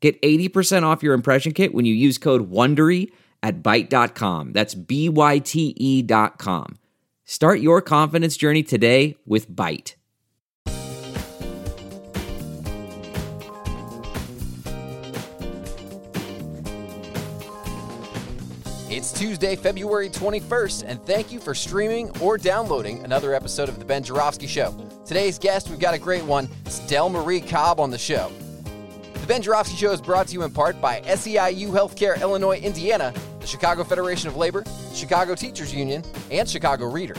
Get 80% off your impression kit when you use code WONDERY at Byte.com. That's B-Y-T-E dot com. Start your confidence journey today with Byte. It's Tuesday, February 21st, and thank you for streaming or downloading another episode of The Ben Joravsky Show. Today's guest, we've got a great one. It's Delmarie Cobb on the show. Ben Joravsky Show is brought to you in part by SEIU Healthcare Illinois, Indiana, the Chicago Federation of Labor, Chicago Teachers Union, and Chicago Reader.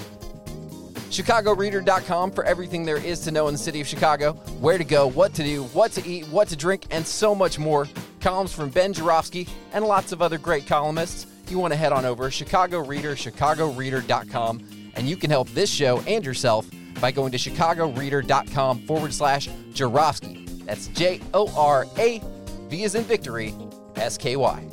ChicagoReader.com for everything there is to know in the city of Chicago, where to go, what to do, what to eat, what to drink, and so much more. Columns from Ben Joravsky and lots of other great columnists. You want to head on over Chicago Reader, ChicagoReader.com, and you can help this show and yourself by going to ChicagoReader.com forward slash Joravsky. That's J O R A V is in victory, S K Y.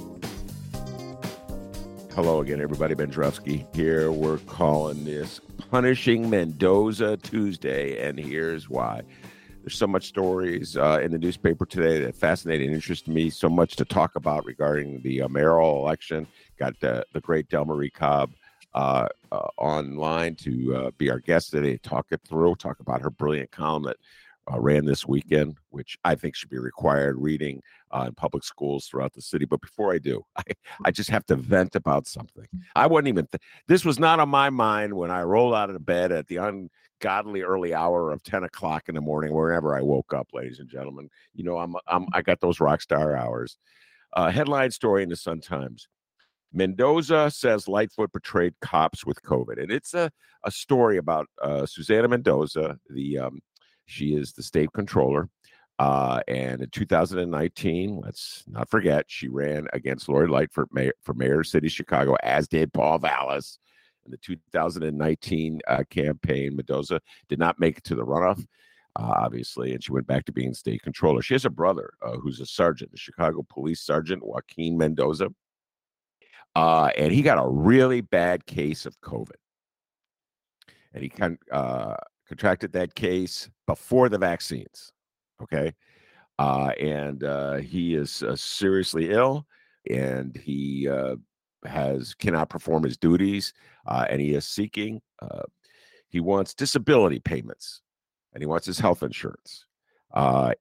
Hello again, everybody. Ben Joravsky here. We're calling this Punishing Mendoza Tuesday, and here's why. There's so much stories uh, in the newspaper today that fascinate and interest me. So much to talk about regarding the uh, mayoral election. Got the, the great Delmarie Cobb uh, uh, online to uh, be our guest today, talk it through, talk about her brilliant column that uh, ran this weekend, which I think should be required reading uh, in public schools throughout the city. But before I do, I, I just have to vent about something. I wasn't even, th- this was not on my mind when I rolled out of bed at the ungodly early hour of 10 o'clock in the morning, wherever I woke up, ladies and gentlemen. You know, I'm, I'm I got those rock star hours. Uh, headline story in the Sun Times. Mendoza says Lightfoot betrayed cops with COVID. And it's a, a story about uh, Susana Mendoza, the um, she is the state controller. Uh, and in 2019, let's not forget, she ran against Lori Lightfoot mayor, for mayor of city Chicago, as did Paul Vallas. In the 2019 uh, campaign, Mendoza did not make it to the runoff, uh, obviously, and she went back to being state controller. She has a brother uh, who's a sergeant, the Chicago police sergeant, Joaquin Mendoza. Uh, and he got a really bad case of COVID. And he kind uh, contracted that case before the vaccines. Okay. Uh, and uh, he is uh, seriously ill and he uh, has cannot perform his duties uh, and he is seeking uh, he wants disability payments and he wants his health insurance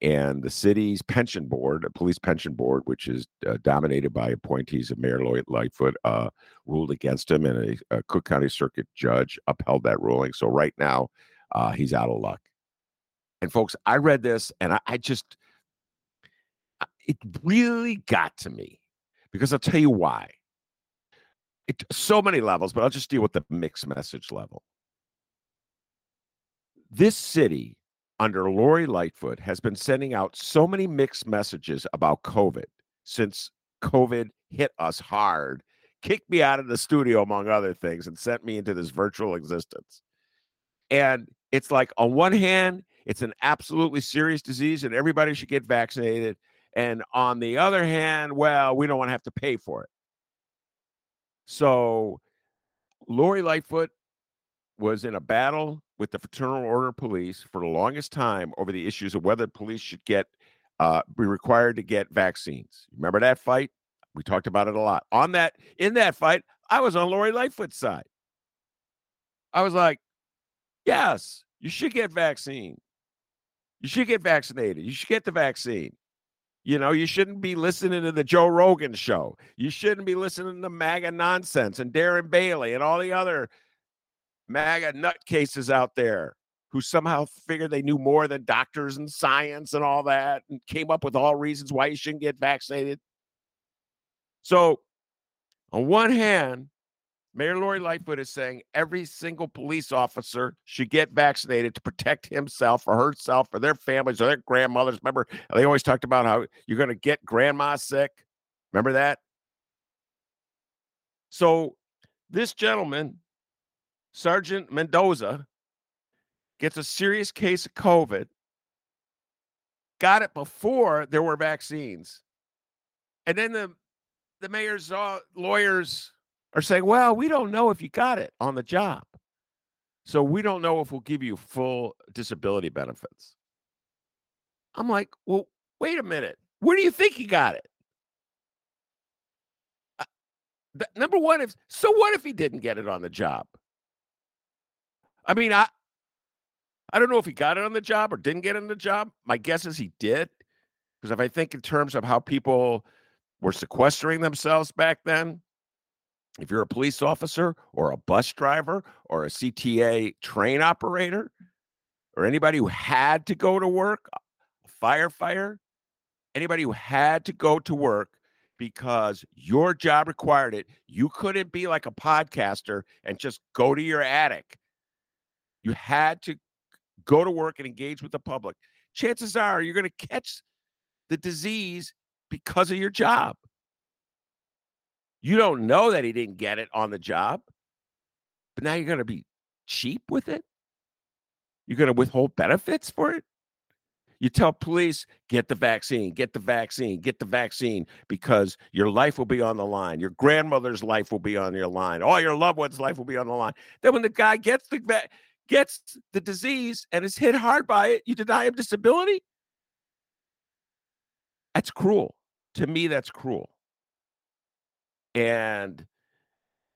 and the city's pension board, a police pension board, which is dominated by appointees of Mayor Lori Lightfoot, ruled against him, and a, a, Cook County Circuit judge upheld that ruling. So right now, uh, he's out of luck. And folks, I read this, and I, I just, it really got to me because I'll tell you why. It so many levels, but I'll just deal with the mixed message level. This city under Lori Lightfoot has been sending out so many mixed messages about COVID since COVID hit us hard, kicked me out of the studio, among other things, and sent me into this virtual existence. And it's like, on one hand, it's an absolutely serious disease and everybody should get vaccinated. And on the other hand, well, we don't want to have to pay for it. So Lori Lightfoot was in a battle with the Fraternal Order of Police for the longest time over the issues of whether police should get uh, be required to get vaccines. Remember that fight? We talked about it a lot. On that, in that fight, I was on Lori Lightfoot's side. I was like, yes, you should get vaccine. You should get vaccinated. You should get the vaccine. You know, you shouldn't be listening to the Joe Rogan show. You shouldn't be listening to MAGA nonsense and Darren Bailey and all the other MAGA nutcases out there who somehow figured they knew more than doctors and science and all that and came up with all reasons why you shouldn't get vaccinated. So, on one hand, Mayor Lori Lightfoot is saying every single police officer should get vaccinated to protect himself or herself or their families or their grandmothers. Remember, they always talked about how you're going to get grandma sick. Remember that? So this gentleman, Sergeant Mendoza, gets a serious case of COVID, got it before there were vaccines. And then the the mayor's uh, lawyers are saying, well, we don't know if you got it on the job. So we don't know if we'll give you full disability benefits. I'm like, well, wait a minute. Where do you think he got it? Uh, number one, if so, what if he didn't get it on the job? I mean, I I don't know if he got it on the job or didn't get it on the job. My guess is he did, because if I think in terms of how people were sequestering themselves back then, if you're a police officer or a bus driver or a CTA train operator or anybody who had to go to work, a firefighter, anybody who had to go to work because your job required it, you couldn't be like a podcaster and just go to your attic. You had to go to work and engage with the public. Chances are you're going to catch the disease because of your job. You don't know that he didn't get it on the job, but now you're going to be cheap with it. You're going to withhold benefits for it. You tell police, get the vaccine, get the vaccine, get the vaccine, because your life will be on the line. Your grandmother's life will be on your line. All your loved ones' life will be on the line. Then when the guy gets the va- gets the disease and is hit hard by it, you deny him disability? That's cruel. To me, that's cruel. And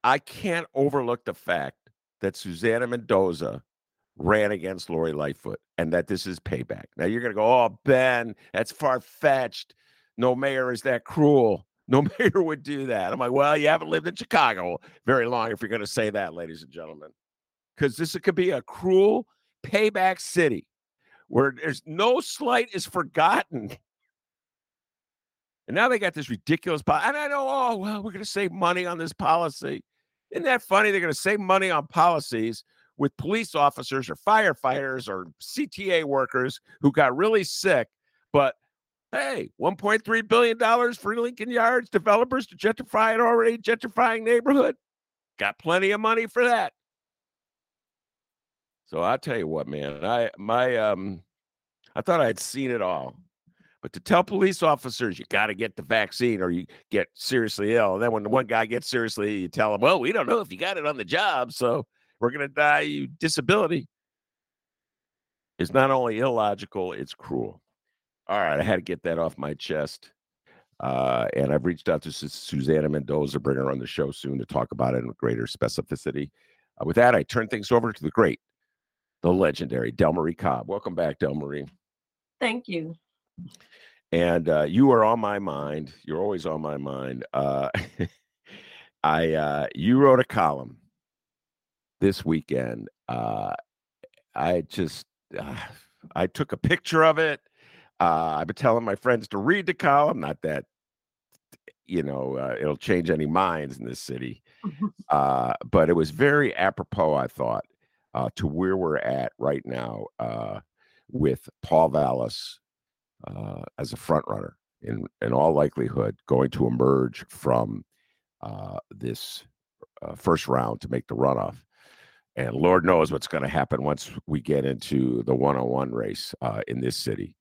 I can't overlook the fact that Susana Mendoza ran against Lori Lightfoot and that this is payback. Now you're going to go, oh, Ben, that's far fetched. No mayor is that cruel. No mayor would do that. I'm like, well, you haven't lived in Chicago very long if you're going to say that, ladies and gentlemen, because this could be a cruel payback city where there's no slight is forgotten and now they got this ridiculous policy. And I know, oh, well, we're going to save money on this policy. Isn't that funny? They're going to save money on policies with police officers or firefighters or CTA workers who got really sick. But hey, $1.3 billion for Lincoln Yards developers to gentrify an already gentrifying neighborhood. Got plenty of money for that. So I'll tell you what, man. I my um I thought I'd seen it all. But to tell police officers you got to get the vaccine or you get seriously ill, and then when the one guy gets seriously, you tell him, "Well, we don't know if you got it on the job, so we're going to die you disability." Is not only illogical, it's cruel. All right, I had to get that off my chest. Uh, and I've reached out to Susana Mendoza, bring her on the show soon to talk about it in greater specificity. Uh, with that, I turn things over to the great, the legendary Delmarie Cobb. Welcome back, Delmarie. Thank you and uh, you are on my mind. You're always on my mind. Uh, I uh, you wrote a column this weekend. Uh, I just uh, I took a picture of it. Uh, I've been telling my friends to read the column. Not that you know uh, it'll change any minds in this city, uh, but it was very apropos. I thought uh, to where we're at right now uh, with Paul Vallas uh, as a front runner in in all likelihood going to emerge from uh, this uh, first round to make the runoff. And Lord knows what's going to happen once we get into the one-on-one race uh, in this city.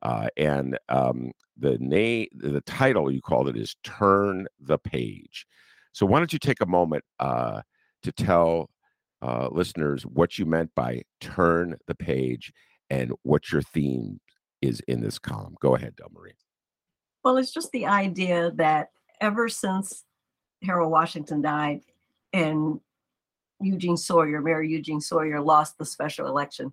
Uh, and um, the name, the title you called it is "Turn the Page." So why don't you take a moment uh, to tell listeners what you meant by "Turn the Page" and what your theme is in this column. Go ahead, Delmarie. Well, it's just the idea that ever since Harold Washington died and Eugene Sawyer, Mayor Eugene Sawyer, lost the special election,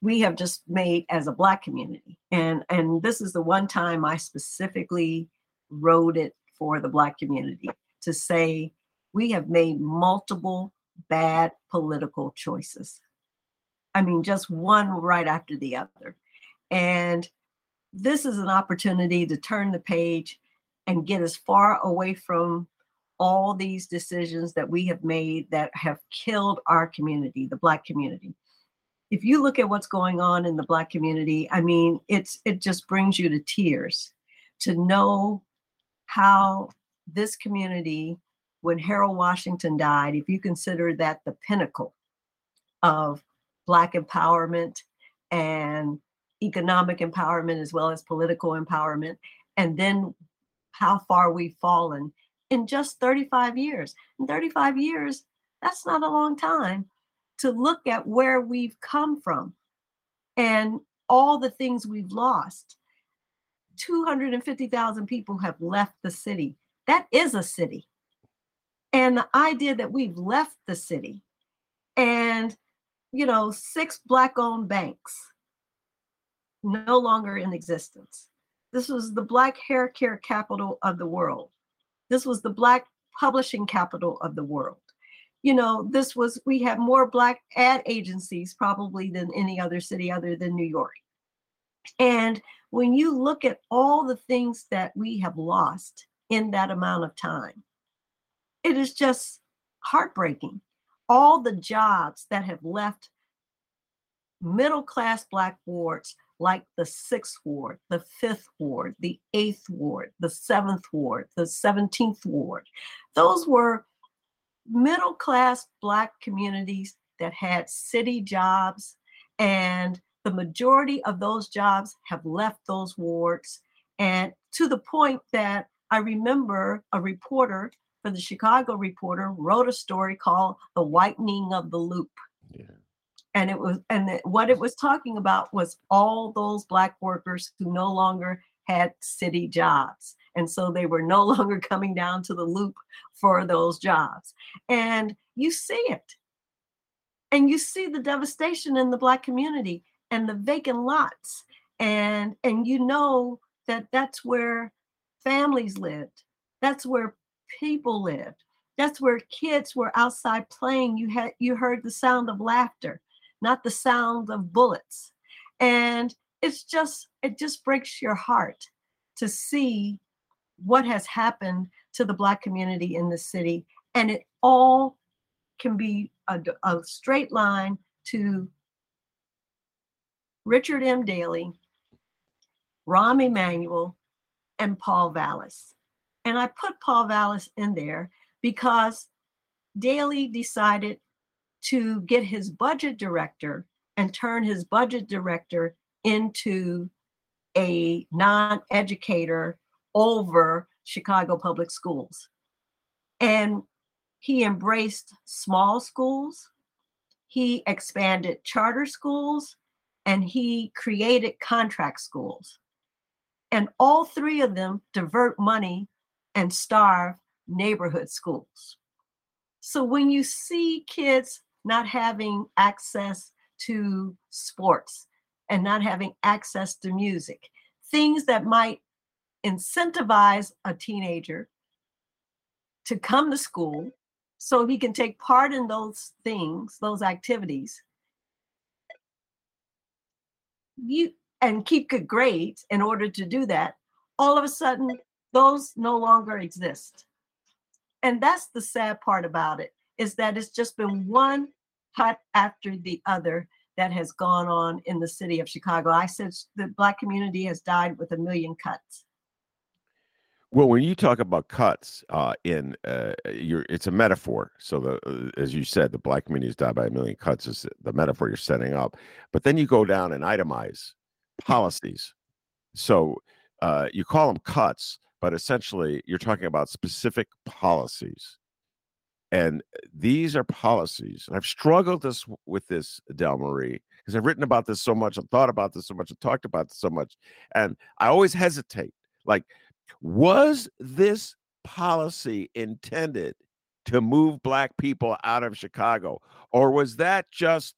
we have just made as a black community. And and this is the one time I specifically wrote it for the black community to say we have made multiple bad political choices. I mean, just one right after the other. And this is an opportunity to turn the page and get as far away from all these decisions that we have made that have killed our community, the Black community. If you look at what's going on in the Black community, I mean, it's it just brings you to tears to know how this community when Harold Washington died, if you consider that the pinnacle of Black empowerment and economic empowerment as well as political empowerment, and then how far we've fallen in just 35 years. In 35 years, that's not a long time to look at where we've come from and all the things we've lost. 250,000 people have left the city. That is a city. And the idea that we've left the city and, you know, six Black owned banks no longer in existence. This was the Black hair care capital of the world. This was the Black publishing capital of the world. You know, this was, we had more Black ad agencies probably than any other city other than New York. And when you look at all the things that we have lost in that amount of time, it is just heartbreaking. All the jobs that have left middle class Black wards like the sixth ward, the fifth ward, the eighth ward, the seventh ward, the 17th ward. Those were middle class Black communities that had city jobs, and the majority of those jobs have left those wards. And to the point that I remember a reporter for the Chicago Reporter wrote a story called The Whitening of the Loop. And it was and the, what it was talking about was all those black workers who no longer had city jobs. And so they were no longer coming down to the loop for those jobs. And you see it. And you see the devastation in the black community and the vacant lots. And and you know that that's where families lived. That's where people lived. That's where kids were outside playing. You had you heard the sound of laughter not the sound of bullets. And it's just, it just breaks your heart to see what has happened to the Black community in the city. And it all can be a, a straight line to Richard M. Daley, Rahm Emanuel, and Paul Vallas. And I put Paul Vallas in there because Daley decided to get his budget director and turn his budget director into a non educator over Chicago public schools. And he embraced small schools, he expanded charter schools, and he created contract schools. And all three of them divert money and starve neighborhood schools. So when you see kids not having access to sports and not having access to music, things that might incentivize a teenager to come to school so he can take part in those things, those activities. You and keep good grades in order to do that, all of a sudden those no longer exist. And that's the sad part about it is that it's just been one cut after the other that has gone on in the city of Chicago. I said the black community has died with a million cuts. Well, when you talk about cuts uh, in uh, your, it's a metaphor. So the, uh, as you said, the black community has died by a million cuts is the metaphor you're setting up. But then you go down and itemize policies. So uh, you call them cuts, but essentially you're talking about specific policies and these are policies. And I've struggled this with this, Delmarie, because I've written about this so much, I've thought about this so much, I've talked about this so much. And I always hesitate. Like, was this policy intended to move black people out of Chicago? Or was that just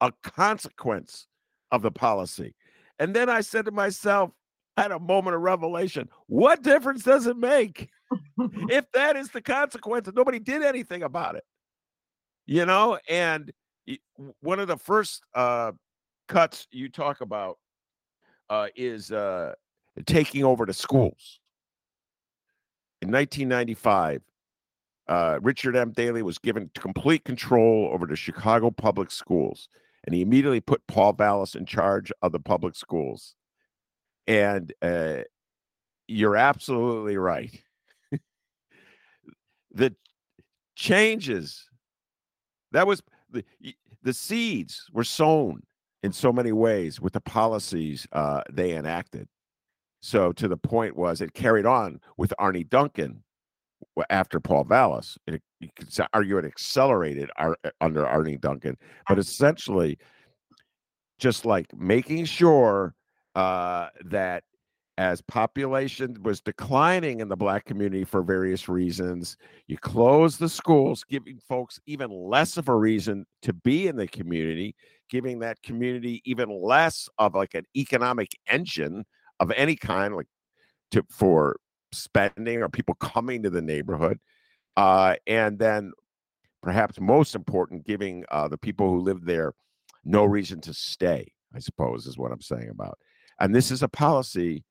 a consequence of the policy? And then I said to myself, had a moment of revelation. What difference does it make? if that is the consequence and nobody did anything about it you know and one of the first uh, cuts you talk about uh, is uh, taking over the schools in 1995 uh, richard m daley was given complete control over the chicago public schools and he immediately put paul vallas in charge of the public schools and uh, you're absolutely right the changes that was the the seeds were sown in so many ways with the policies uh, they enacted. So to the point was it carried on with Arne Duncan after Paul Vallas. It, you could argue it accelerated our, under Arne Duncan, but essentially just like making sure uh, that as population was declining in the black community for various reasons you close the schools giving folks even less of a reason to be in the community giving that community even less of like an economic engine of any kind like to for spending or people coming to the neighborhood uh, and then perhaps most important giving uh, the people who live there no reason to stay i suppose is what i'm saying about and this is a policy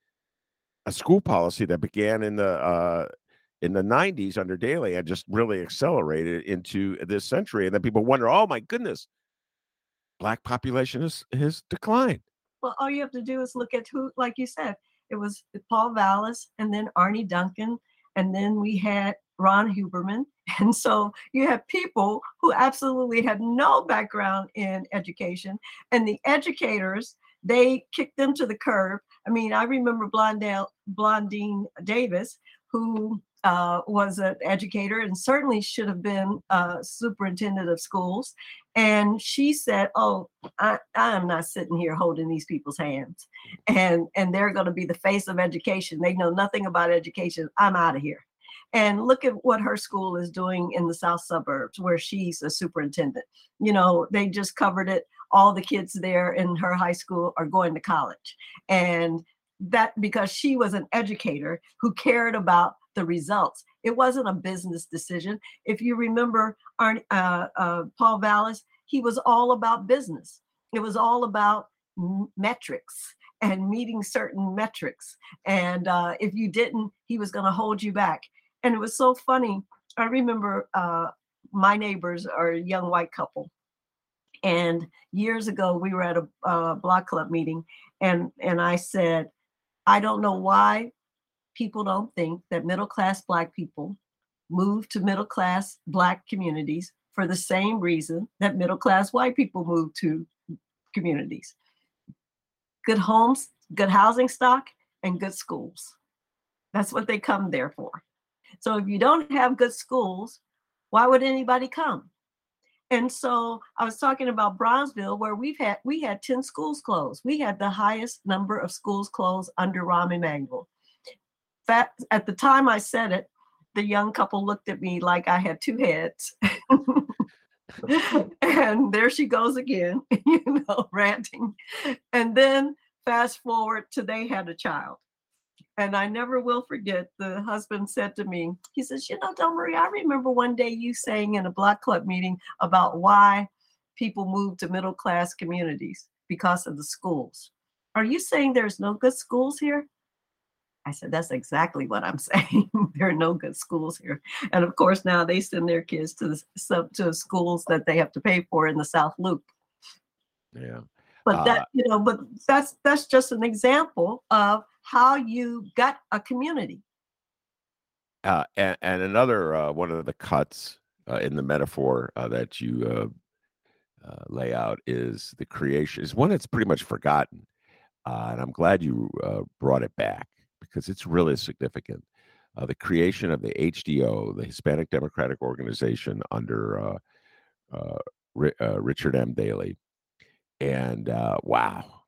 a school policy that began in the uh, in the 90s under Daley and just really accelerated into this century. And then people wonder, oh my goodness, black population has, has declined. Well, all you have to do is look at who, like you said, it was Paul Vallas and then Arne Duncan, and then we had Ron Huberman. And so you have people who absolutely had no background in education, and the educators, they kicked them to the curb I mean, I remember Blondell, Blondean Davis, who uh, was an educator and certainly should have been a superintendent of schools. And she said, "Oh, I, am not sitting here holding these people's hands, and and they're going to be the face of education. They know nothing about education. I'm out of here." And look at what her school is doing in the south suburbs, where she's a superintendent. You know, they just covered it all the kids there in her high school are going to college. And that because she was an educator who cared about the results. It wasn't a business decision. If you remember uh, uh, Paul Vallas, he was all about business. It was all about m- metrics and meeting certain metrics. And uh, if you didn't, he was going to hold you back. And it was so funny. I remember uh, my neighbors are a young white couple, and years ago, we were at a uh, block club meeting, and and I said, I don't know why people don't think that middle class Black people move to middle class Black communities for the same reason that middle class white people move to communities. Good homes, good housing stock, and good schools. That's what they come there for. So if you don't have good schools, why would anybody come? And so I was talking about Bronzeville, where we've had we had 10 schools closed. We had the highest number of schools closed under Rahm Emanuel. That at the time I said it, the young couple looked at me like I had two heads. and there she goes again, you know, ranting. And then fast forward to they had a child. And I never will forget the husband said to me, he says, You know, Delmarie, I remember one day you saying in a block club meeting about why people move to middle class communities because of the schools. Are you saying there's no good schools here? I said, That's exactly what I'm saying. there are no good schools here. And of course, now they send their kids to the, to schools that they have to pay for in the South Loop. Yeah. But uh, that, you know, but that's that's just an example of how you gut a community. Uh, and, and, another uh, one of the cuts uh, in the metaphor uh, that you uh, uh, lay out is the creation is one that's pretty much forgotten, and I'm glad you brought it back because it's really significant. the creation of the HDO, the Hispanic Democratic Organization, under Richard M. Daley, and wow,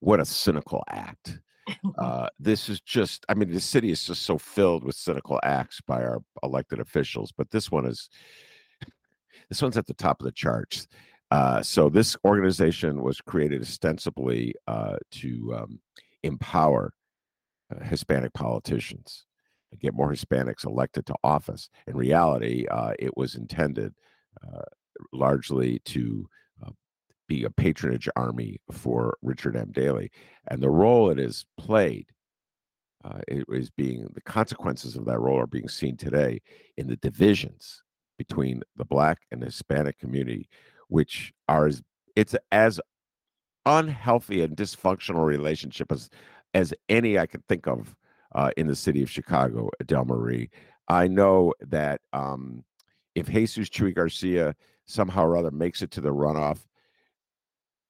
what a cynical act! uh, this is just, I mean, the city is just so filled with cynical acts by our elected officials, but this one is, this one's at the top of the charts. Uh, so this organization was created ostensibly uh, to um, empower uh, Hispanic politicians, get more Hispanics elected to office. In reality, uh, it was intended uh, largely to be a patronage army for Richard M. Daley. And the role it has played uh, it is being the consequences of that role are being seen today in the divisions between the black and Hispanic community, which are as it's as unhealthy and dysfunctional relationship as as any I could think of uh, in the city of Chicago, Del Marie. I know that um, if Jesus Chuy Garcia somehow or other makes it to the runoff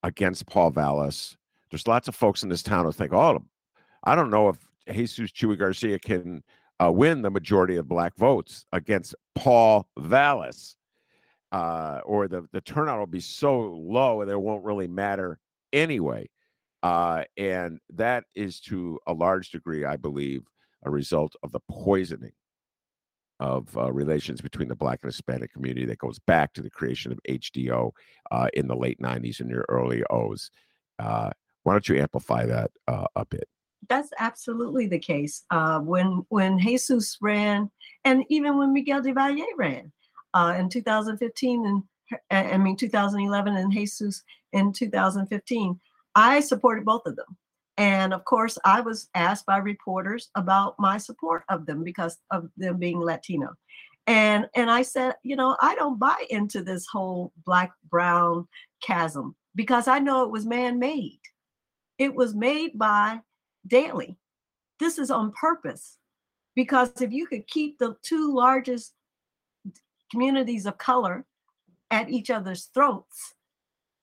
against Paul Vallas. there's lots of folks in this town who think, oh, I don't know if Jesus Chuy Garcia can uh, win the majority of black votes against Paul Vallas, Uh, or the, the turnout will be so low and it won't really matter anyway. Uh, and that is to a large degree, I believe, a result of the poisoning of uh, relations between the Black and Hispanic community that goes back to the creation of HDO uh, in the late 90s and your early O's. Uh, why don't you amplify that uh, a bit? That's absolutely the case. Uh, when when Jesus ran, and even when Miguel de Valle ran uh, in 2015, and I mean 2011, and Jesus in 2015, I supported both of them. And of course, I was asked by reporters about my support of them because of them being Latino. And and I said, you know, I don't buy into this whole black brown chasm because I know it was man-made. It was made by Daley. This is on purpose. Because if you could keep the two largest communities of color at each other's throats,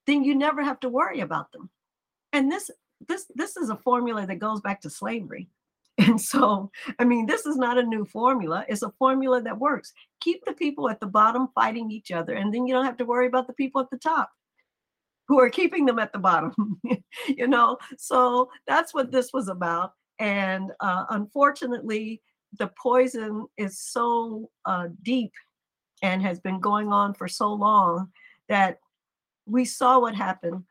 then you never have to worry about them. And this this this is a formula that goes back to slavery. And so, I mean, this is not a new formula. It's a formula that works. Keep the people at the bottom fighting each other, and then you don't have to worry about the people at the top who are keeping them at the bottom. you know, so that's what this was about. And uh, unfortunately, the poison is so uh, deep and has been going on for so long that we saw what happened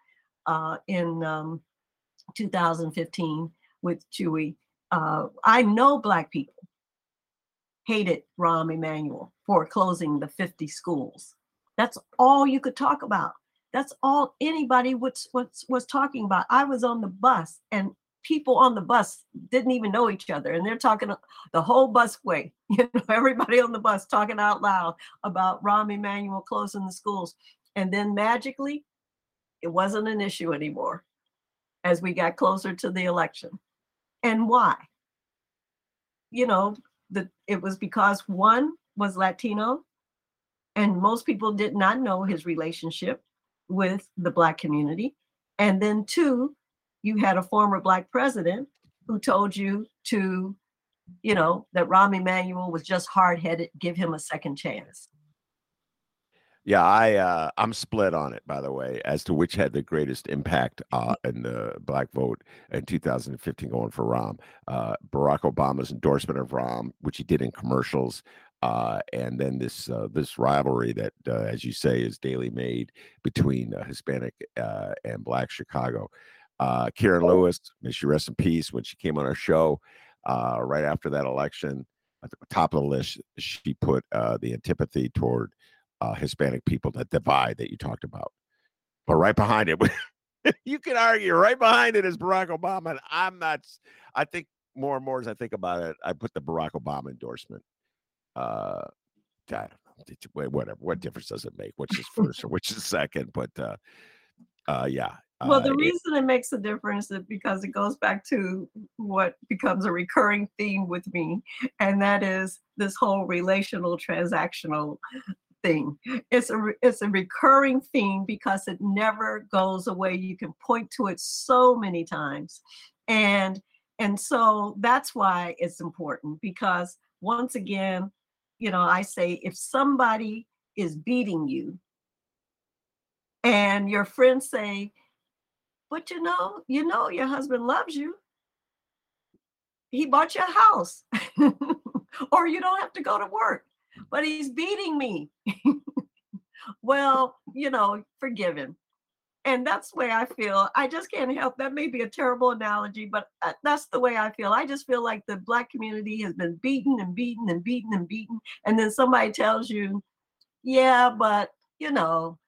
uh, in um, 2015 with Chuy, Uh, I know Black people hated Rahm Emanuel for closing the 50 schools. That's all you could talk about. That's all anybody was, was, was talking about. I was on the bus and people on the bus didn't even know each other and they're talking the whole busway you know everybody on the bus talking out loud about Rahm Emanuel closing the schools and then magically it wasn't an issue anymore as we got closer to the election. And why? You know, the, it was because one was Latino, and most people did not know his relationship with the Black community. And then two, you had a former Black president who told you to, you know, that Rahm Emanuel was just hard headed, give him a second chance. Yeah, I uh, I'm split on it. By the way, as to which had the greatest impact uh, in the black vote in 2015, going for Rahm. Uh, Barack Obama's endorsement of Rahm, which he did in commercials, uh, and then this uh, this rivalry that, uh, as you say, is Daley made between Hispanic and Black Chicago. Karen oh. Lewis, may she rest in peace, when she came on our show right after that election, at the top of the list, she put the antipathy toward uh, Hispanic people, that divide that you talked about. But right behind it, you can argue right behind it is Barack Obama. And I'm not, I think more and more as I think about it, I put the Barack Obama endorsement. Uh, I don't know, whatever. What difference does it make? Which is first or which is second? But uh, uh, yeah. Well, the uh, reason it makes a difference is because it goes back to what becomes a recurring theme with me, and that is this whole relational transactional thing. It's a it's a recurring theme because it never goes away. You can point to it so many times. And and so that's why it's important because once again, you know, I say if somebody is beating you and your friends say, but you know, you know your husband loves you. He bought you a house. or you don't have to go to work but he's beating me. well, you know, forgive him. And that's the way I feel. I just can't help. That may be a terrible analogy, but uh, that's the way I feel. I just feel like the Black community has been beaten and beaten and beaten and beaten. And then somebody tells you, yeah, but, you know,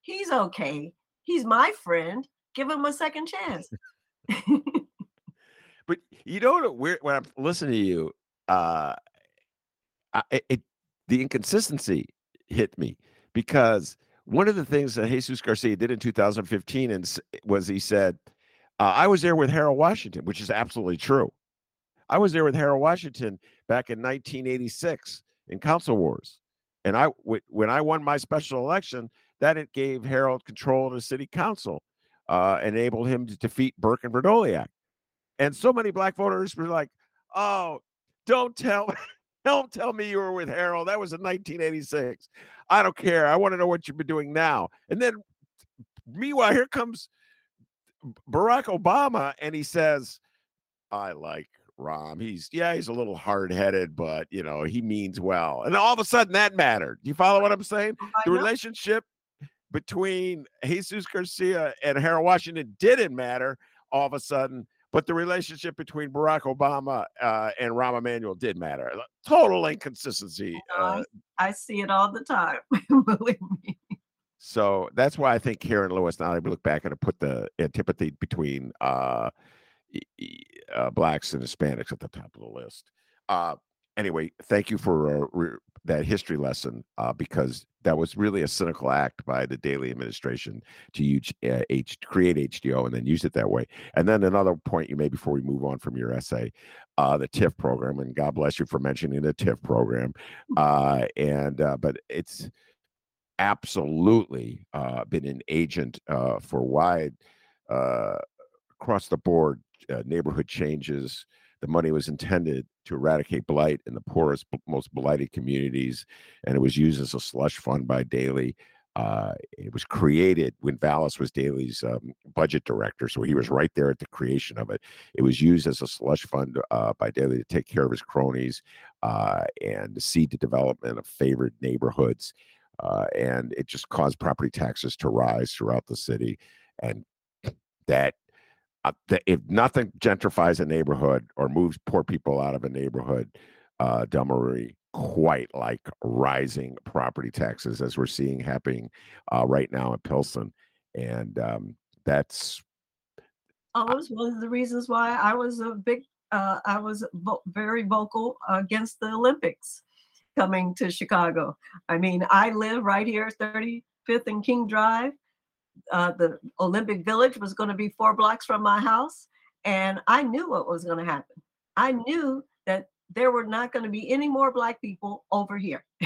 he's okay. He's my friend. Give him a second chance. but you know what? When I'm listening to you, uh, I, it the inconsistency hit me because one of the things that Jesus Garcia did in 2015 and was he said, uh, I was there with Harold Washington, which is absolutely true. I was there with Harold Washington back in 1986 in council wars. And I, when I won my special election, that it gave Harold control of the city council, uh, enabled him to defeat Burke and Vrdolyak. And so many black voters were like, "Oh, don't tell, don't tell me you were with Harold. That was in 1986. I don't care. I want to know what you've been doing now." And then, meanwhile, here comes Barack Obama, and he says, "I like Rahm. He's yeah, he's a little hard headed, but you know he means well. And all of a sudden that mattered. Do you follow what I'm saying? Uh-huh, the relationship between Jesus Garcia and Harold Washington didn't matter all of a sudden, but the relationship between Barack Obama uh, and Rahm Emanuel did matter. Total inconsistency. Uh, I see it all the time. Believe me. so that's why I think Karen Lewis. Now I look back and I put the antipathy between uh, uh, blacks and Hispanics at the top of the list. Anyway, thank you for uh, re- that history lesson uh, because that was really a cynical act by the Daley administration to use, uh, H- create HDO and then use it that way. And then another point you made before we move on from your essay, uh, the TIF program, and God bless you for mentioning the TIF program. Uh, and uh, but it's absolutely uh, been an agent uh, for wide uh, across the board uh, neighborhood changes. The money was intended to eradicate blight in the poorest, most blighted communities, and it was used as a slush fund by Daley. Uh, it was created when Vallas was Daley's um, budget director, so he was right there at the creation of it. It was used as a slush fund uh, by Daley to take care of his cronies uh, and to seed the development of favored neighborhoods. Uh, and it just caused property taxes to rise throughout the city. And that uh, if nothing gentrifies a neighborhood or moves poor people out of a neighborhood, uh, Delmarie, quite like rising property taxes as we're seeing happening uh, right now in Pilsen. And um, that's was one of the reasons why I was a big, uh, I was vo- very vocal against the Olympics coming to Chicago. I mean, I live right here, 35th and King Drive. Uh, the Olympic Village was going to be four blocks from my house, and I knew what was going to happen. I knew that there were not going to be any more Black people over here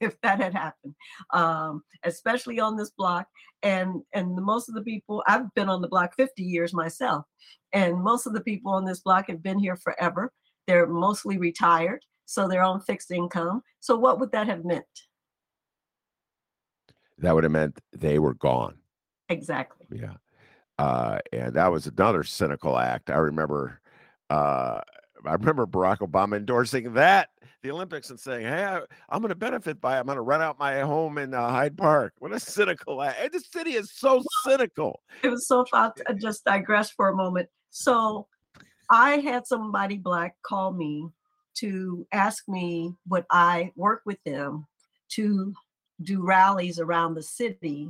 if that had happened, um, especially on this block and and most of the people i've been on the block 50 years myself and most of the people on this block have been here forever they're mostly retired so they're on fixed income so what would that have meant that would have meant they were gone. Exactly Yeah. Uh, and that was another cynical act. I remember uh, I remember Barack Obama endorsing that the Olympics and saying, "Hey, I, I'm going to benefit by. it. I'm going to rent out my home in uh, Hyde Park." What a cynical act! And the city is so cynical. it was so fun to just digress for a moment so i had somebody black call me to ask me would i work with them to do rallies around the city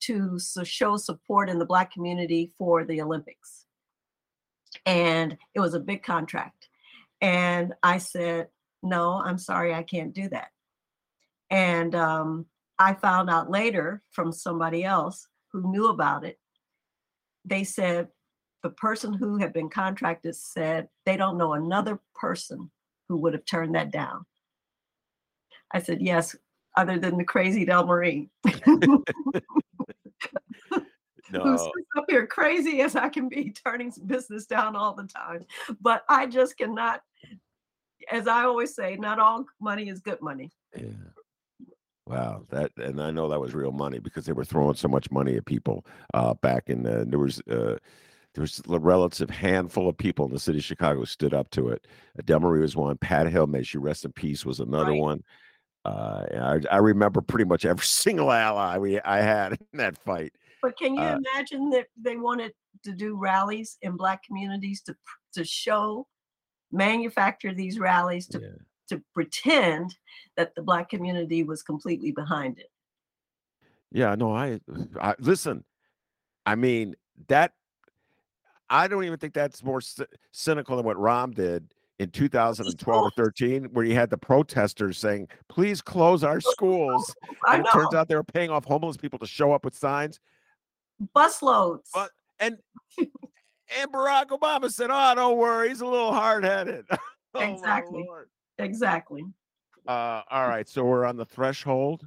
to show support in the black community for the olympics. And it was a big contract. And i said no i'm sorry i can't do that. And um, i found out later from somebody else who knew about it. They said the person who had been contracted said they don't know another person who would have turned that down. I said, yes, other than the crazy Delmarie, No, sits up here crazy as I can be, turning business down all the time. But I just cannot, as I always say, not all money is good money. yeah. Wow, that and I know that was real money because they were throwing so much money at people uh, back in the there was uh, there was a relative handful of people in the city of Chicago who stood up to it. Uh, Delmarie was one. Pat Hill, may she rest in peace, was another Right. one. Uh, I, I remember pretty much every single ally we I had in that fight. But can you Uh, imagine that they wanted to do rallies in black communities to to show, manufacture these rallies to Yeah. to pretend that the black community was completely behind it. Yeah, no, I, I listen. I mean that. I don't even think that's more cy- cynical than what Rahm did in 2012 or 13, where you had the protesters saying, "Please close our schools," and it turns out they were paying off homeless people to show up with signs. Busloads. But- And and Barack Obama said, "Oh, don't worry, he's a little hard headed." Exactly. Exactly. Uh, all right, so we're on the threshold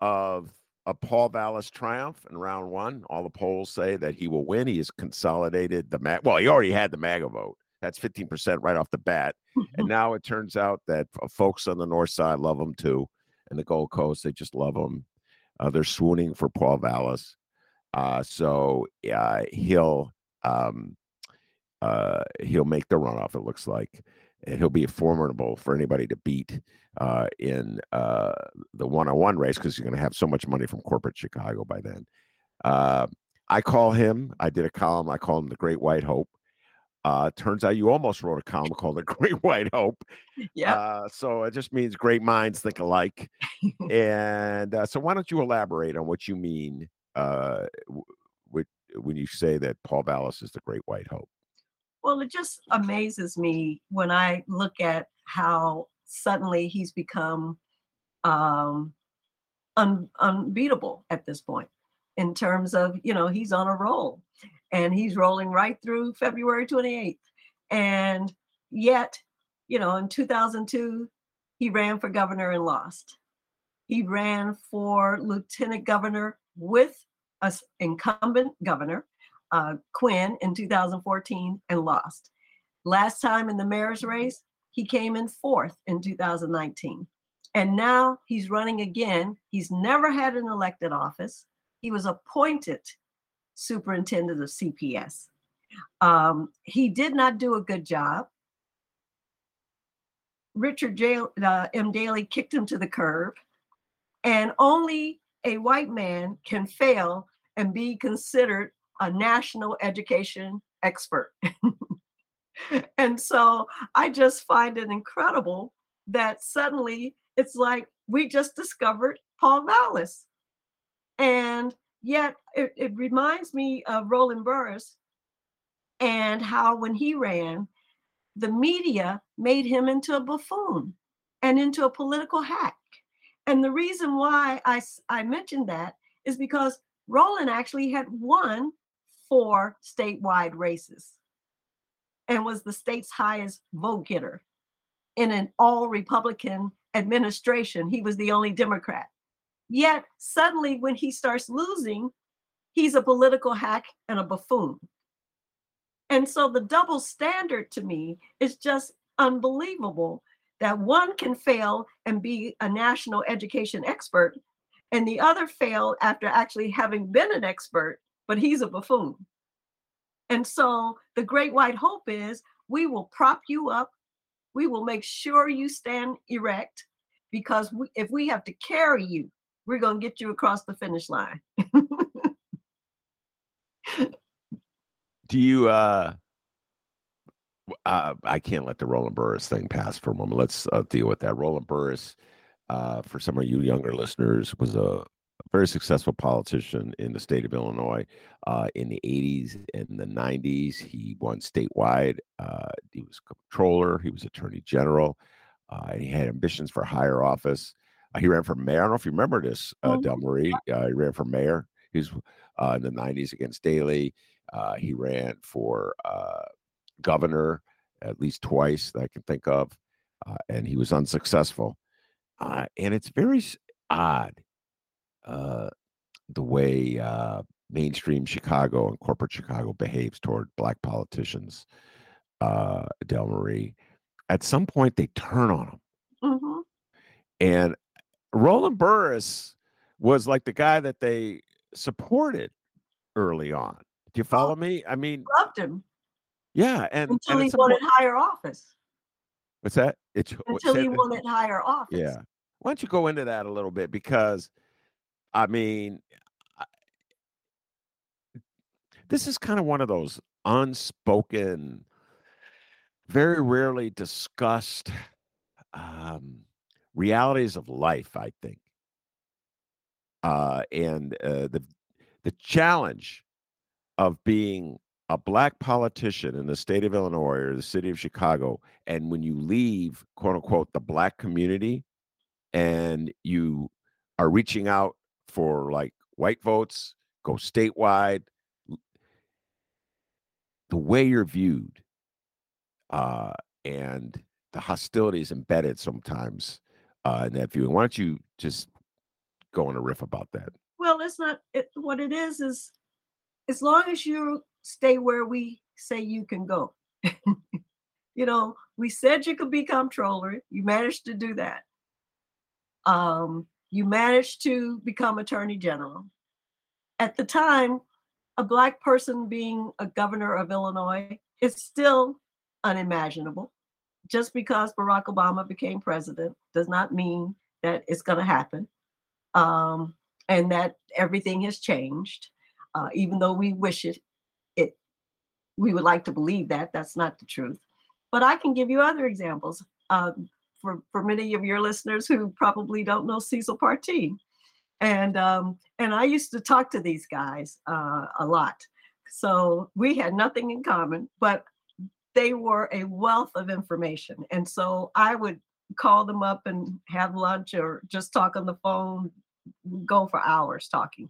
of a Paul Vallas triumph in round one. All the polls say that he will win. He has consolidated the mag. Well, he already had the MAGA vote. That's 15% right off the bat. and now it turns out that folks on the north side love him too. And the Gold Coast, they just love him. Uh, they're swooning for Paul Vallas. Uh, so uh, he'll um, uh, he'll make the runoff. It looks like, and he'll be formidable for anybody to beat uh, in uh, the one-on-one race because you're going to have so much money from corporate Chicago by then. Uh, I call him. I did a column. I call him the Great White Hope. Uh, turns out you almost wrote a column called "The Great White Hope." Yeah. Uh, so it just means great minds think alike. and uh, so, why don't you elaborate on what you mean uh, when you say that Paul Vallas is the Great White Hope? Well, it just amazes me when I look at how suddenly he's become um, un- unbeatable at this point in terms of, you know, he's on a roll and he's rolling right through February 28th. And yet, you know, in 2002, he ran for governor and lost. He ran for lieutenant governor with an incumbent governor uh, Quinn in 2014 and lost. Last time in the mayor's race, he came in fourth in 2019. And now he's running again. He's never had an elected office. He was appointed superintendent of CPS. Um, he did not do a good job. Richard J, uh, M. Daley kicked him to the curb, and only a white man can fail and be considered a national education expert. and so I just find it incredible that suddenly it's like we just discovered Paul Vallas. And yet it, it reminds me of Roland Burris and how when he ran, the media made him into a buffoon and into a political hack. And the reason why I, I mentioned that is because Roland actually had won four statewide races and was the state's highest vote getter. In an all Republican administration, he was the only Democrat. Yet suddenly, when he starts losing, he's a political hack and a buffoon. And so the double standard to me is just unbelievable that one can fail and be a national education expert, and the other fail after actually having been an expert but he's a buffoon. And so the great white hope is we will prop you up. We will make sure you stand erect because we, if we have to carry you, we're going to get you across the finish line. Do you, uh, uh, I can't let the Roland Burris thing pass for a moment. Let's uh, deal with that. Roland Burris, uh, for some of you younger listeners, was a very successful politician in the state of Illinois uh, in the 80s and the 90s. He won statewide. Uh, he was controller. He was attorney general. Uh, and he had ambitions for higher office. Uh, he ran for mayor. I don't know if you remember this, uh, Delmarie. Uh, he ran for mayor. He was in the 90s against Daley. he ran for governor at least twice that I can think of. and he was unsuccessful. and it's very odd uh, the way uh, mainstream Chicago and corporate Chicago behaves toward black politicians, uh, Delmarie. At some point, they turn on them. Mm-hmm. And Roland Burris was like the guy that they supported early on. Do you follow me? I mean, loved him. Yeah, and until and he wanted point, higher office. What's that? It's until he wanted higher office. Yeah. Why don't you go into that a little bit because I mean, this is kind of one of those unspoken, very rarely discussed um, realities of life. I think, uh, and uh, the the challenge of being a black politician in the state of Illinois or the city of Chicago, and when you leave, quote unquote, the black community, and you are reaching out for like white votes, go statewide. The way you're viewed, uh, and the hostility is embedded sometimes uh, in that view. Why don't you just go on a riff about that? Well, it's not it, what it is. Is as long as you stay where we say you can go. you know, we said you could be comptroller. You managed to do that. Um, you managed to become attorney general. At the time, a black person being a governor of Illinois is still unimaginable. Just because Barack Obama became president does not mean that it's going to happen, um, and that everything has changed. Uh, even though we wish it, it we would like to believe that that's not the truth. But I can give you other examples. Uh, for, for many of your listeners who probably don't know Cecil Partee. And um, and I used to talk to these guys uh, a lot. So we had nothing in common, but they were a wealth of information. And so I would call them up and have lunch or just talk on the phone, go for hours talking.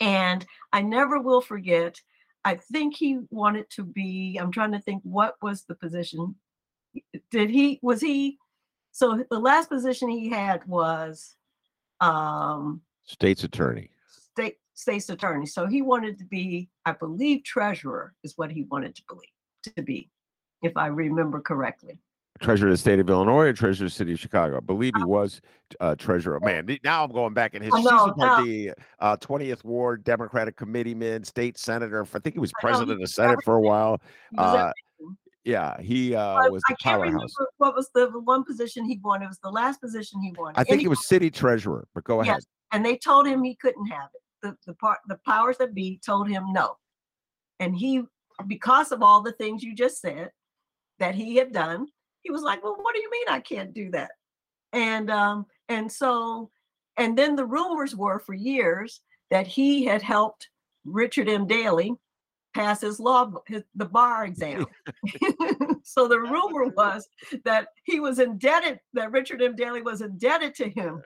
And I never will forget, I think he wanted to be, I'm trying to think what was the position. Did he, was he so the last position he had was um, state's attorney. State state's attorney. So he wanted to be, I believe, treasurer is what he wanted to believe to be, if I remember correctly. Treasurer of the state of Illinois or treasurer of the city of Chicago? I believe he was uh, treasurer. Man, now I'm going back in his know, the uh, 20th Ward Democratic committeeman, state senator. I think he was president of the Senate for a while. Uh, yeah, he uh, was the I can't powerhouse. remember what was the one position he won. It was the last position he won. I think it was city treasurer. But go ahead. yes. And they told him he couldn't have it. The the part the powers that be told him no, and he because of all the things you just said that he had done, he was like, "Well, what do you mean I can't do that?" And um and so and then the rumors were for years that he had helped Richard M. Daley pass his law his, the bar exam. so the rumor was that he was indebted that Richard M. Daley was indebted to him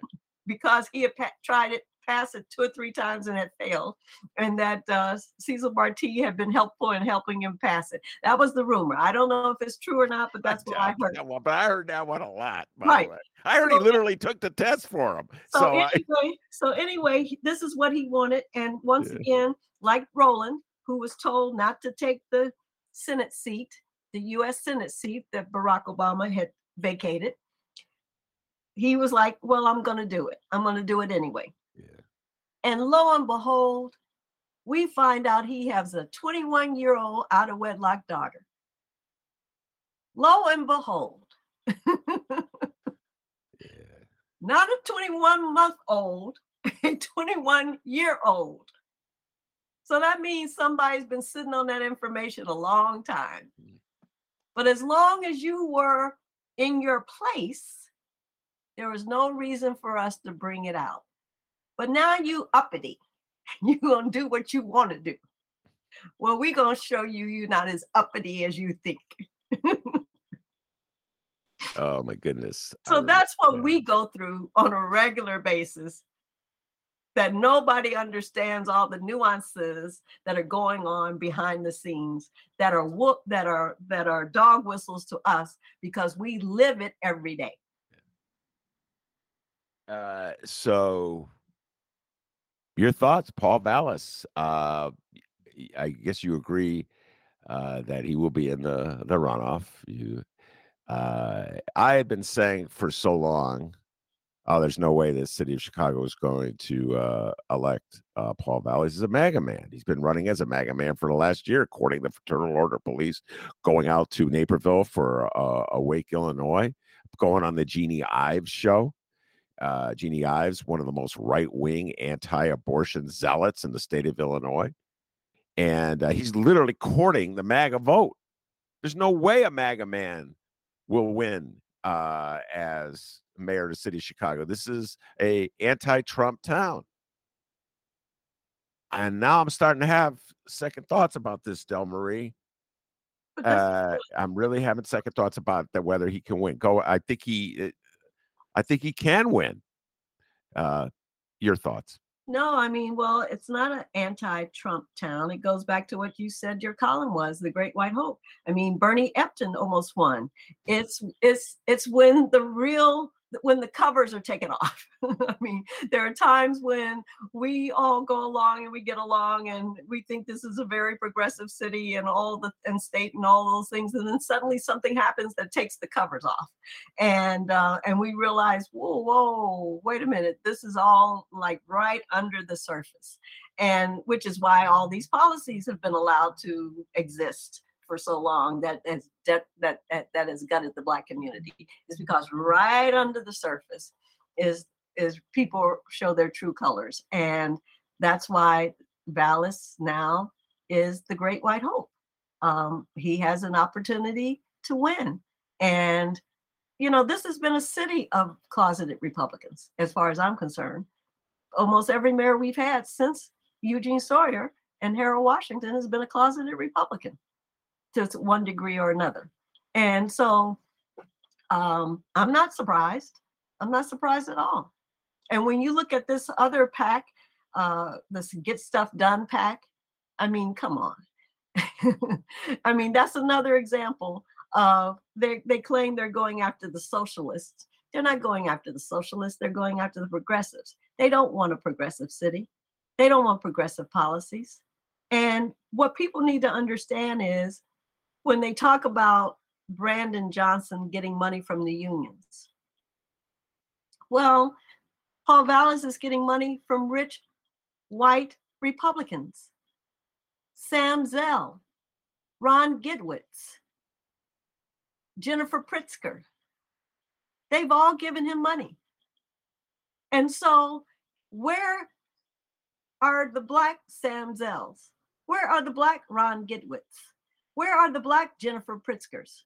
because he had pa- tried it pass it two or three times and had failed, and that uh, Cecil Partee had been helpful in helping him pass it. That was the rumor. I don't know if it's true or not, but that's I what I heard. That one, but I heard that one a lot. right. I so, he literally took the test for him. So, so anyway, I, so anyway, this is what he wanted, and once yeah. again, like Roland, who was told not to take the Senate seat, the US Senate seat that Barack Obama had vacated. He was like, Well, I'm going to do it. I'm going to do it anyway. And lo and behold, we find out he has a 21 year old out of wedlock daughter. Lo and behold. yeah. Not a 21 month old, a 21 year old. So that means somebody's been sitting on that information a long time. Mm. But as long as you were in your place, there was no reason for us to bring it out. But now you uppity. You're going to do what you want to do. Well, we're going to show you you're not as uppity as you think. oh, my goodness. So that's what we go through on a regular basis that nobody understands all the nuances that are going on behind the scenes that are whoop that are that are dog whistles to us because we live it every day uh so your thoughts paul Vallas? uh i guess you agree uh that he will be in the the runoff you uh i have been saying for so long oh, there's no way the city of Chicago is going to uh, elect uh, Paul Vallas as a MAGA man. He's been running as a MAGA man for the last year, according to the Fraternal Order Police, going out to Naperville for uh, Awake, Illinois, going on the Jeanne Ives show. Uh, Jeanne Ives, one of the most right wing anti abortion zealots in the state of Illinois. And uh, he's literally courting the MAGA vote. There's no way a MAGA man will win uh, as mayor of the city of Chicago. This is a anti-Trump town. And now I'm starting to have second thoughts about this, Delmarie. Uh, I'm really having second thoughts about that whether he can win. Go. I think he. I think he can win. Uh, your thoughts? No, I mean, well, it's not an anti-Trump town. It goes back to what you said your column was, the Great White Hope. I mean, Bernie Epton almost won. It's it's it's when the real when the covers are taken off. I mean, there are times when we all go along and we get along and we think this is a very progressive city and all the and state and all those things, and then suddenly something happens that takes the covers off, and uh, and we realize, whoa, whoa, wait a minute, this is all like right under the surface, and which is why all these policies have been allowed to exist for so long that has that that that, has gutted the black community is because right under the surface is is people show their true colors. And that's why Vallas now is the great white hope. Um, he has an opportunity to win. And you know this has been a city of closeted republicans as far as i'm concerned. Almost every mayor we've had since eugene sawyer and harold washington has been a closeted republican to one degree or another. And so um, I'm not surprised. I'm not surprised at all. And when you look at this other pack, uh, this Get Stuff Done pack, I mean, come on. I mean, that's another example of they, they claim they're going after the socialists. They're not going after the socialists, they're going after the progressives. They don't want a progressive city, they don't want progressive policies. And what people need to understand is when they talk about Brandon Johnson getting money from the unions. Well, Paul Vallas is getting money from rich white Republicans. Sam Zell, Ron Gidwitz, Jennifer Pritzker. They've all given him money. And so, where are the black Sam Zells? Where are the black Ron Gidwitz? Where are the black Jennifer Pritzkers?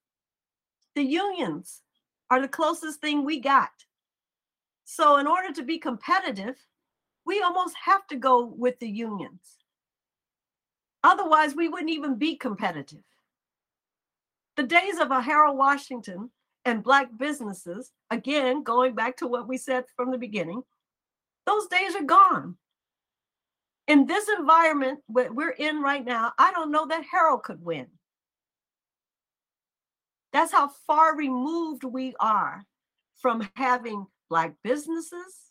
The unions are the closest thing we got. So, in order to be competitive, we almost have to go with the unions. Otherwise, we wouldn't even be competitive. The days of a Harold Washington and black businesses, again, going back to what we said from the beginning, those days are gone. In this environment that we're in right now, I don't know that Harold could win. That's how far removed we are from having Black businesses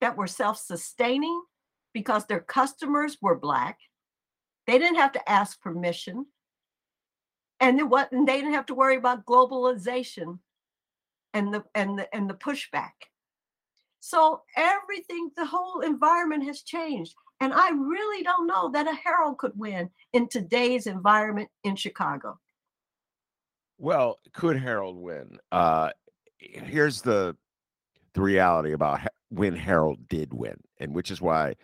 that were self sustaining because their customers were Black. They didn't have to ask permission. And what and they didn't have to worry about globalization and the and the and the pushback. So everything, the whole environment has changed. And I really don't know that a Harold could win in today's environment in Chicago. Well, could Harold win? Uh, here's the the reality about when Harold did win, and which is why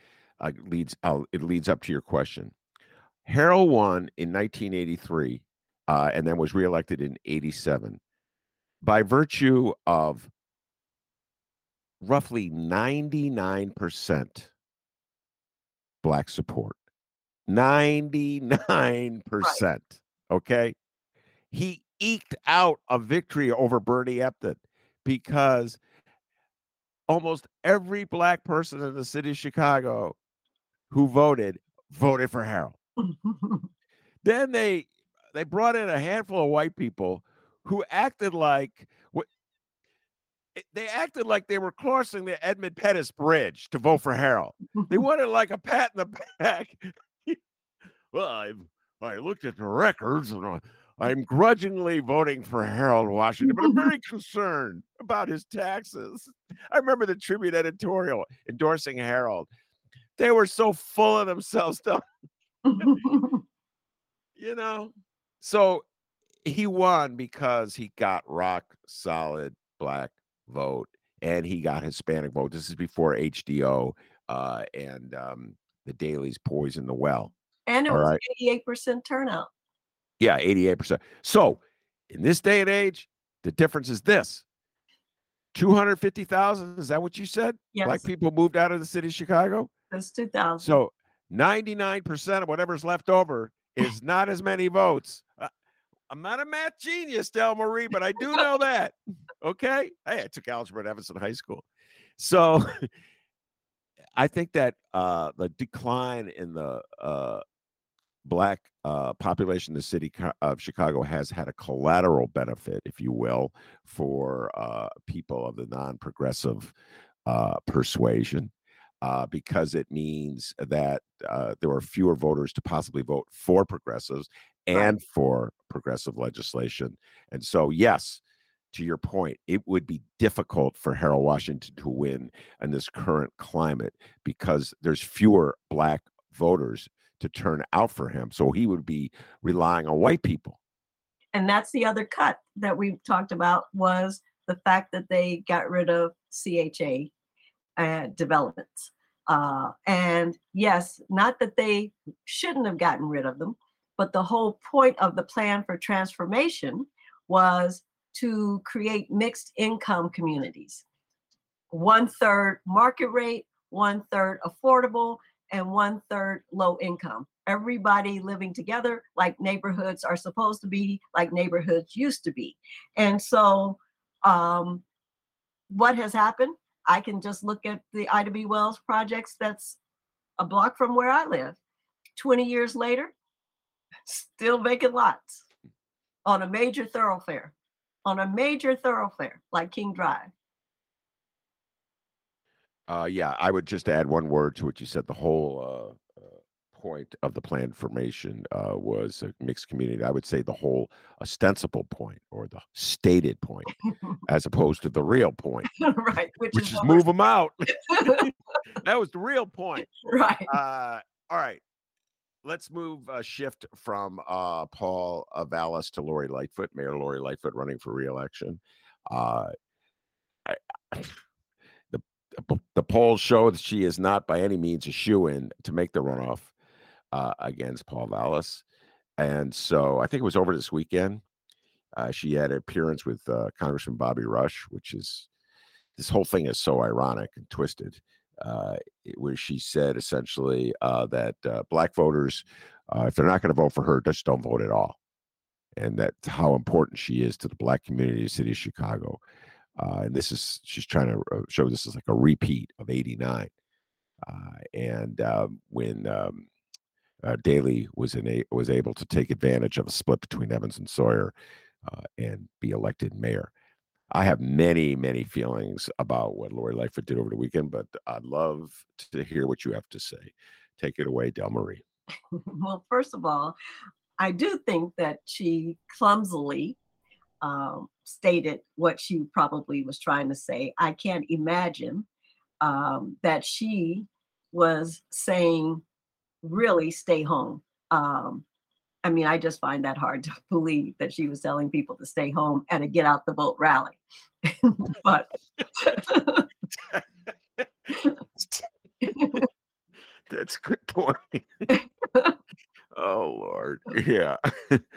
uh, leads uh, it leads up to your question. Harold won in 1983, uh, and then was reelected in 87 by virtue of roughly 99% black support. 99%. Right. Okay. He eked out a victory over Bernie Epton because almost every black person in the city of Chicago who voted voted for Harold. then they they brought in a handful of white people who acted like eh, they acted like they were crossing the Edmund Pettus Bridge to vote for Harold. They wanted like a pat in the back. well, I I looked at the records and I'm grudgingly voting for Harold Washington, but I'm very concerned about his taxes. I remember the Tribune editorial endorsing Harold. They were so full of themselves, you know. So he won because he got rock solid black vote and he got Hispanic vote. This is before HDO uh, and um, the Daley's poison the well. And it All was right? 88% turnout. Yeah, 88%. So in this day and age, the difference is this 250,000. Is that what you said? Yes. Black people moved out of the city of Chicago? That's 2,000. So 99% of whatever's left over is not as many votes. Uh, I'm not a math genius, Delmarie, but I do know that. Okay. Hey, I took algebra at Evanston High School. So I think that uh, the decline in the uh, black uh, population in the city of Chicago has had a collateral benefit, if you will, for uh, people of the non-progressive uh, persuasion. Uh, because it means that uh, there are fewer voters to possibly vote for progressives and for progressive legislation. And so, yes, to your point, it would be difficult for Harold Washington to win in this current climate because there's fewer black voters to turn out for him. So he would be relying on white people. And that's the other cut that we talked about was the fact that they got rid of CHA uh, developments. Uh, and yes, not that they shouldn't have gotten rid of them, but the whole point of the plan for transformation was to create mixed income communities. One third market rate, one third affordable, and one third low income. Everybody living together like neighborhoods are supposed to be, like neighborhoods used to be. And so, um, what has happened? I can just look at the Ida B. Wells projects that's a block from where I live. 20 years later, still vacant lots on a major thoroughfare, on a major thoroughfare like King Drive. Uh, yeah, I would just add one word to what you said. The whole uh, uh, point of the plan formation uh, was a mixed community. I would say the whole ostensible point or the stated point, as opposed to the real point, right? Which, which is, is move them out. that was the real point, right? Uh, all right, let's move a shift from uh, Paul Vallas to Lori Lightfoot, Mayor Lori Lightfoot running for reelection. Uh, I, the, polls show that she is not by any means a shoe in to make the runoff uh, against Paul Vallas. And so I think it was over this weekend. Uh, she had an appearance with uh, Congressman Bobby Rush, which is this whole thing is so ironic and twisted. Uh, where she said essentially uh, that uh, black voters, if they're not going to vote for her, just don't vote at all, and that's how important she is to the black community of the city of Chicago. Uh, and this is she's trying to uh, show this is like a repeat of '89. and um, when um, Daley was in a, was able to take advantage of a split between Evans and Sawyer and be elected mayor. I have many, many feelings about what Lori Lightfoot did over the weekend, but I'd love to hear what you have to say. Take it away, Delmarie. well, first of all, I do think that she clumsily um, stated what she probably was trying to say. I can't imagine um, that she was saying, really stay home. Um, I mean, I just find that hard to believe that she was telling people to stay home at a get out the vote rally. but that's a good point. Oh Lord. Yeah.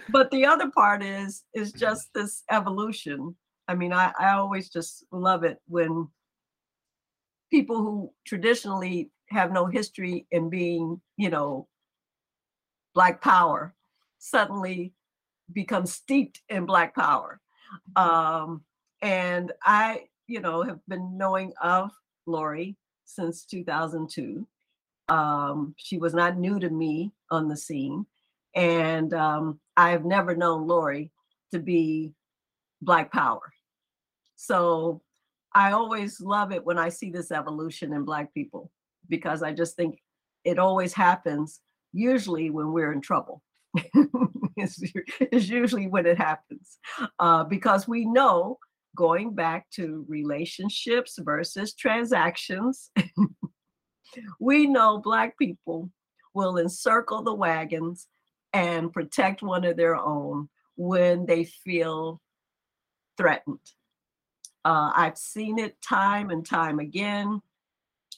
but the other part is is just this evolution. I mean, I, I always just love it when people who traditionally have no history in being, you know, black power suddenly become steeped in black power. Um, and I, you know, have been knowing of Lori since 2002. Um, she was not new to me on the scene. And um, I've never known Lori to be Black power. So I always love it when I see this evolution in Black people because I just think it always happens, usually when we're in trouble. is, is usually when it happens uh, because we know going back to relationships versus transactions we know black people will encircle the wagons and protect one of their own when they feel threatened uh, i've seen it time and time again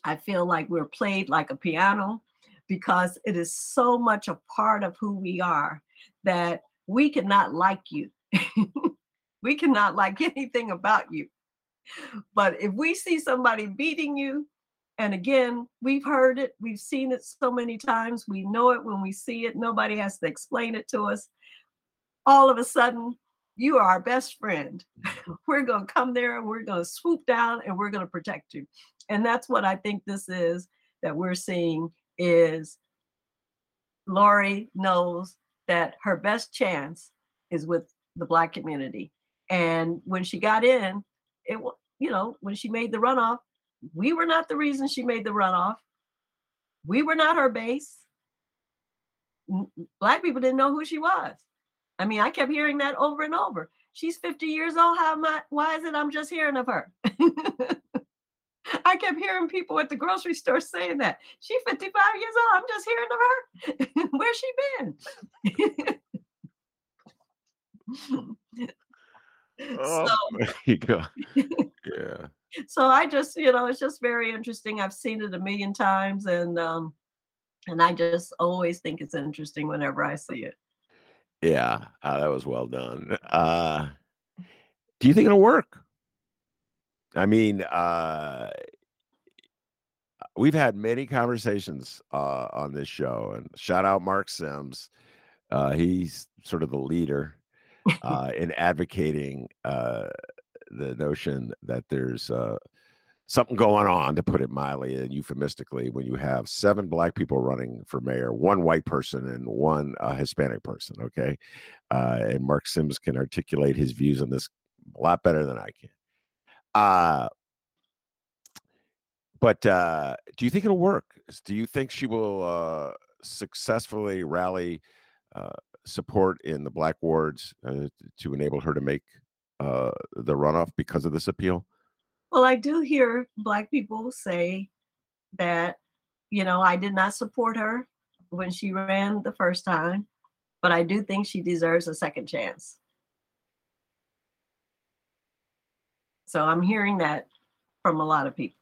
i feel like we're played like a piano because it is so much a part of who we are that we cannot like you. we cannot like anything about you. But if we see somebody beating you, and again, we've heard it, we've seen it so many times, we know it when we see it, nobody has to explain it to us. All of a sudden, you are our best friend. Mm-hmm. we're going to come there and we're going to swoop down and we're going to protect you. And that's what I think this is that we're seeing is Lori knows that her best chance is with the black community. And when she got in, it you know, when she made the runoff, we were not the reason she made the runoff. We were not her base. Black people didn't know who she was. I mean, I kept hearing that over and over. She's 50 years old. How am I? Why is it I'm just hearing of her? I kept hearing people at the grocery store saying that. She's 55 years old. I'm just hearing of her. Where's she been? Oh, so, there you go. Yeah. So I just, you know, it's just very interesting. I've seen it a million times and um and I just always think it's interesting whenever I see it. Yeah. Uh, that was well done. Uh, do you think it'll work? I mean, uh, we've had many conversations uh, on this show, and shout out Mark Sims. Uh, he's sort of the leader uh, in advocating uh, the notion that there's uh, something going on, to put it mildly and euphemistically, when you have seven black people running for mayor, one white person and one uh, Hispanic person. Okay, uh, and Mark Sims can articulate his views on this a lot better than I can. Uh but uh, do you think it'll work? Do you think she will uh, successfully rally uh, support in the black wards uh, to enable her to make uh, the runoff because of this appeal? Well, I do hear black people say that, you know, I did not support her when she ran the first time, but I do think she deserves a second chance. So I'm hearing that from a lot of people.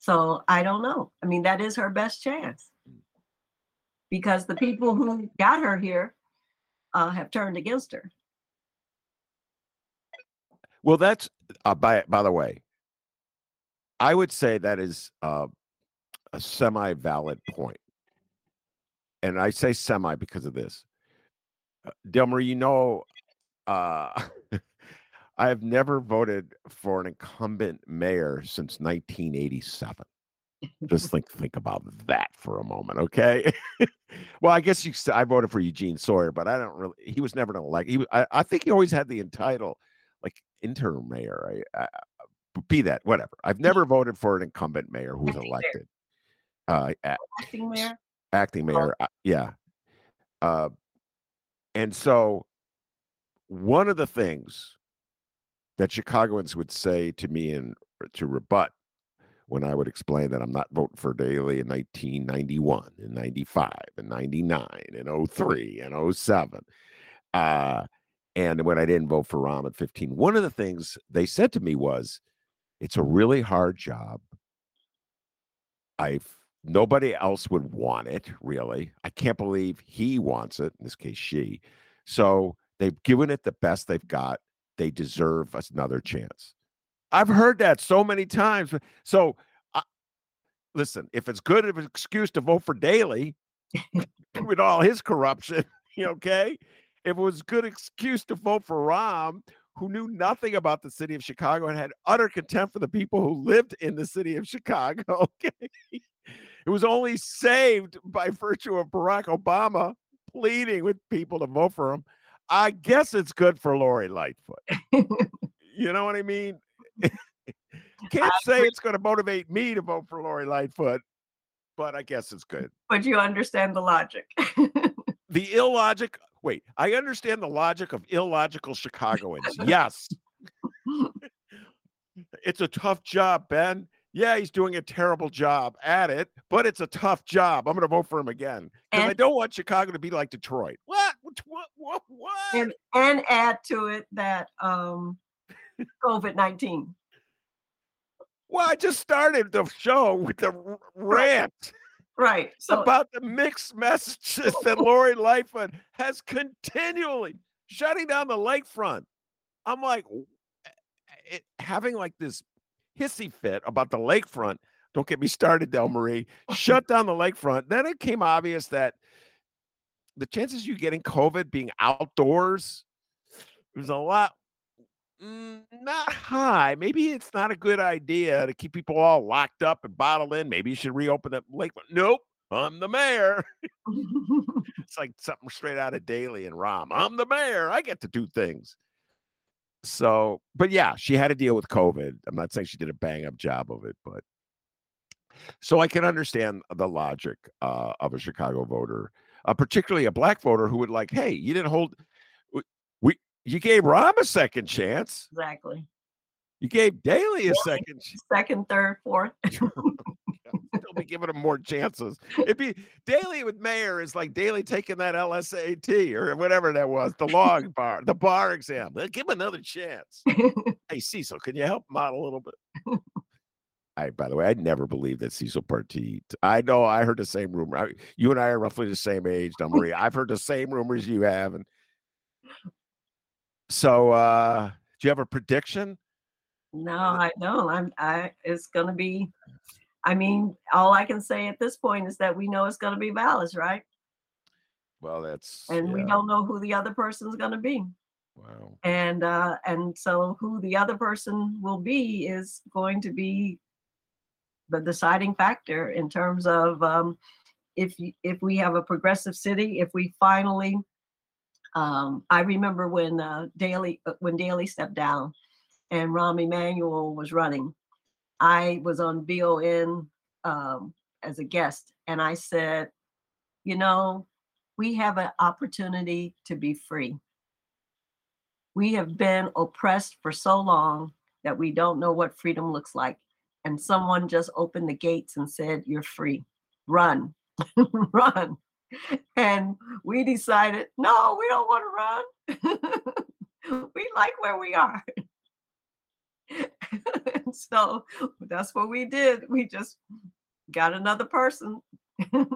So I don't know. I mean, that is her best chance because the people who got her here uh, have turned against her. Well, that's uh, by by the way. I would say that is uh, a semi-valid point, and I say semi because of this. Uh, Delmarie, you know, uh, I have never voted for an incumbent mayor since 1987. Just think think about that for a moment, okay? well, I guess you. I voted for Eugene Sawyer, but I don't really. He was never an elect. He, I, I think he always had the entitle, like interim mayor. I, I, be that whatever. I've never voted for an incumbent mayor who's Acting mayor. elected. Uh, a- Acting mayor. acting mayor. uh, yeah. Uh, and so, one of the things that Chicagoans would say to me and to rebut when I would explain that I'm not voting for Daley in 1991, in 95, and 99, and 03, and 07, uh, and when I didn't vote for Rahm at 15, one of the things they said to me was, "It's a really hard job. I've nobody else would want it really. I can't believe he wants it. In this case, she. So they've given it the best they've got. They deserve another chance. I've heard that so many times. So, I, listen, if it's good of an excuse to vote for Daley with all his corruption, okay. If it was a good excuse to vote for Rahm, who knew nothing about the city of Chicago and had utter contempt for the people who lived in the city of Chicago, okay. It was only saved by virtue of Barack Obama pleading with people to vote for him. I guess it's good for Lori Lightfoot. you know what I mean? Can't say it's going to motivate me to vote for Lori Lightfoot, but I guess it's good. but you understand the logic. The illogic. Wait, I understand the logic of illogical Chicagoans. Yes. it's a tough job, Ben. Yeah, he's doing a terrible job at it, but it's a tough job. I'm going to vote for him again because I don't want Chicago to be like Detroit. What? What? What? What? and and add to it that um COVID nineteen. well, I just started the show with the rant Right. So about the mixed messages that Lori Lightfoot has continually shutting down the lakefront. I'm like, it, having like this hissy fit about the lakefront. Don't get me started, Delmarie. Shut down the lakefront. Then it came obvious that the chances you getting COVID being outdoors, there's a lot Mm, not high. Maybe it's not a good idea to keep people all locked up and bottled in. Maybe you should reopen the lake. Nope, I'm the mayor. it's like something straight out of Daley and Rahm. I'm the mayor. I get to do things. So, but yeah, she had to deal with COVID. I'm not saying she did a bang up job of it, but so I can understand the logic uh, of a Chicago voter, uh, particularly a black voter who would like, hey, you didn't hold, you gave Rahm a second chance. Exactly. You gave Daley a second, second, third, fourth. Still be giving him more chances. It'd be Daley with Mayor is like Daley taking that LSAT or whatever that was, the law bar, the bar exam. They'll Give him another chance. hey, Cecil, can you help him out a little bit? I, by the way, I never believed that Cecil Partee. I know I heard the same rumor. I, you and I are roughly the same age, Delmarie. I've heard the same rumors you have, and so uh do you have a prediction? No, I don't. I'm. I. It's going to be. I mean, all I can say at this point is that we know it's going to be Vallas, right? Well, that's and yeah. we don't know who the other person's going to be. Wow. And uh, and so who the other person will be is going to be the deciding factor in terms of um, if if we have a progressive city, if we finally, um, I remember when uh, Daley uh, when Daley stepped down, and Rahm Emanuel was running, I was on VON um, as a guest, and I said, you know, we have an opportunity to be free. We have been oppressed for so long that we don't know what freedom looks like and someone just opened the gates and said, You're free, run, run. And we decided, No, we don't want to run. we like where we are. and so that's what we did. We just got another person. and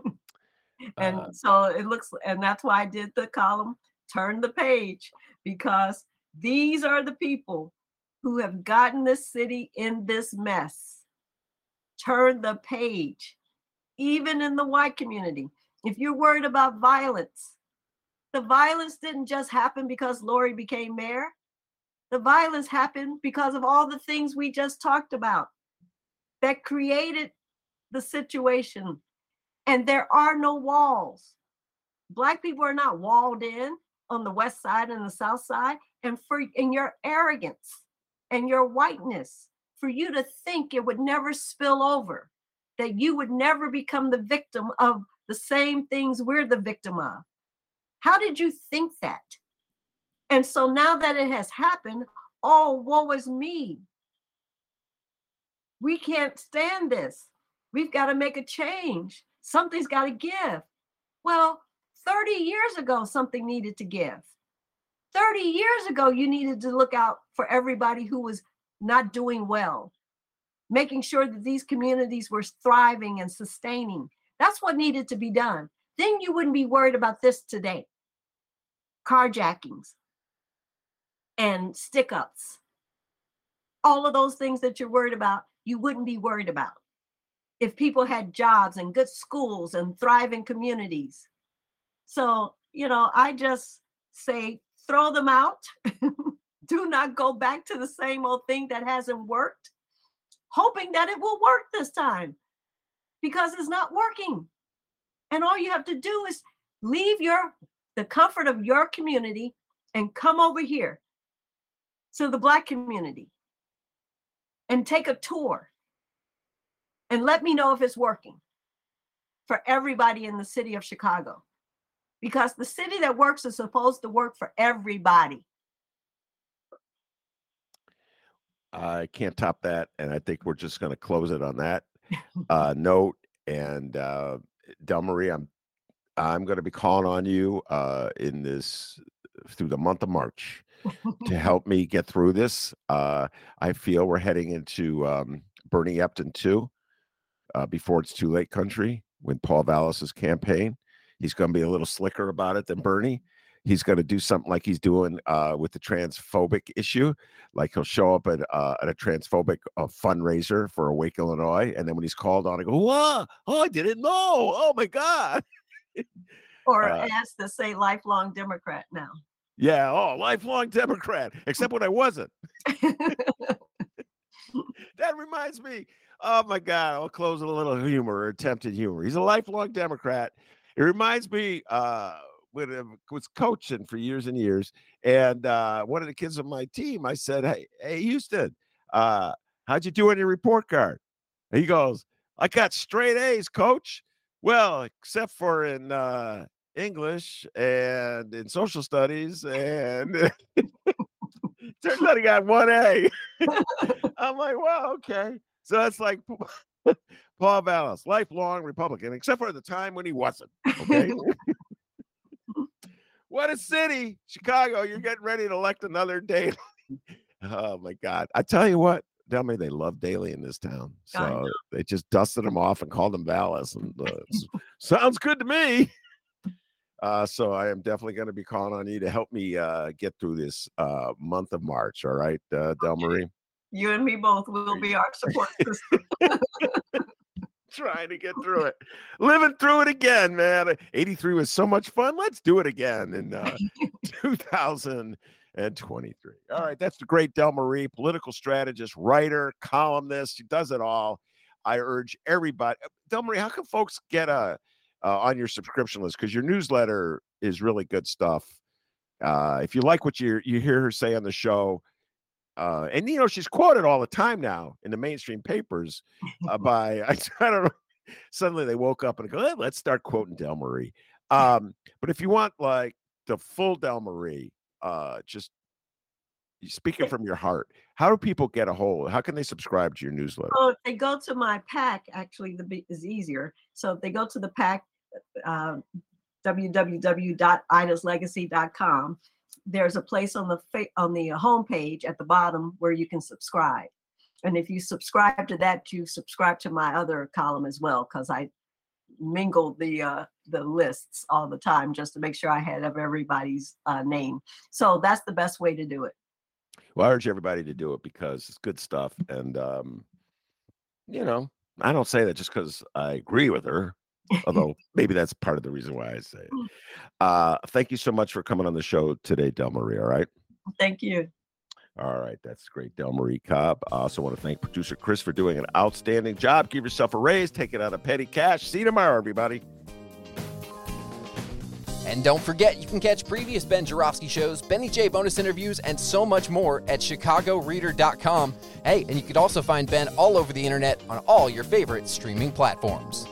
uh, so it looks, and that's why I did the column, turn the page, because these are the people who have gotten this city in this mess turn the page, even in the white community. If you're worried about violence, the violence didn't just happen because Lori became mayor. The violence happened because of all the things we just talked about that created the situation. And there are no walls. Black people are not walled in on the west side and the south side. And for in your arrogance and your whiteness, for you to think it would never spill over, that you would never become the victim of the same things we're the victim of. How did you think that? And so now that it has happened, oh, woe is me. We can't stand this. We've got to make a change. Something's got to give. Well, 30 years ago, something needed to give. 30 years ago, you needed to look out for everybody who was not doing well, making sure that these communities were thriving and sustaining. That's what needed to be done. Then you wouldn't be worried about this today carjackings and stick ups. All of those things that you're worried about, you wouldn't be worried about if people had jobs and good schools and thriving communities. So, you know, I just say throw them out do not go back to the same old thing that hasn't worked, hoping that it will work this time because it's not working. And all you have to do is leave your the comfort of your community and come over here to the black community and take a tour and let me know if it's working for everybody in the city of Chicago. Because the city that works is supposed to work for everybody. I can't top that, and I think we're just going to close it on that uh, note. And uh, Delmarie, I'm I'm going to be calling on you uh, in this through the month of March to help me get through this. Uh, I feel we're heading into um, Bernie Epton too, uh, before it's too late country. When Paul Vallas's campaign, he's going to be a little slicker about it than Bernie he's going to do something like he's doing uh, with the transphobic issue. Like he'll show up at, uh, at a transphobic uh, fundraiser for Awake Illinois, and then when he's called on, I go, "Whoa! Oh, I didn't know! Oh my god!" or uh, asked to say lifelong Democrat now. Yeah, oh, lifelong Democrat, except when I wasn't. that reminds me. Oh my God, I'll close with a little humor or attempted humor. He's a lifelong Democrat. It reminds me uh, was coaching for years and years, and uh, one of the kids on my team, I said, "Hey, hey, Houston, uh, how'd you do on your report card?" And he goes, "I got straight A's, coach." Well, except for in uh, English and in social studies, and turns out he got one A. I'm like, well, okay. So that's like Paul Vallas, lifelong Republican, except for the time when he wasn't. Okay. What a city, Chicago! You're getting ready to elect another Daley. oh my God! I tell you what, tell me they love Daley in this town, so they just dusted him off and called him Vallas, and uh, sounds good to me. Uh, so I am definitely going to be calling on you to help me uh, get through this uh, month of March. All right, uh, Delmarie. You and me both will be our support system. Trying to get through it, living through it again, man. 83 was so much fun. Let's do it again in uh, 2023. All right, that's the great Delmarie, political strategist, writer, columnist. She does it all. I urge everybody. Uh, Delmarie, how can folks get a uh, on your subscription list because your newsletter is really good stuff. Uh, if you like what you you hear her say on the show, uh, and you know she's quoted all the time now in the mainstream papers uh, by I, I, don't know. Suddenly they woke up and go, hey, let's start quoting Delmarie. Um, but if you want like the full Delmarie, uh, just speaking from your heart, how do people get a hold? How can they subscribe to your newsletter? Oh, if they go to my pack, actually, the is easier. So if they go to the pack, uh, www.idaslegacy.com, there's a place on the fa- on the homepage at the bottom where you can subscribe. And if you subscribe to that, you subscribe to my other column as well, because I mingle the uh, the lists all the time just to make sure I had everybody's uh, name. So that's the best way to do it. Well, I urge everybody to do it because it's good stuff, and um, you know, I don't say that just because I agree with her although maybe that's part of the reason why I say it. Mm. Uh, thank you so much for coming on the show today, Delmarie. All right. Thank you. All right, that's great, Delmarie Cobb. I also want to thank producer Chris for doing an outstanding job. Give yourself a raise, take it out of petty cash. See you tomorrow, everybody. And don't forget, you can catch previous Ben Joravsky shows, Benny J bonus interviews, and so much more at chicagoreader.com. Hey, and you can also find Ben all over the internet on all your favorite streaming platforms.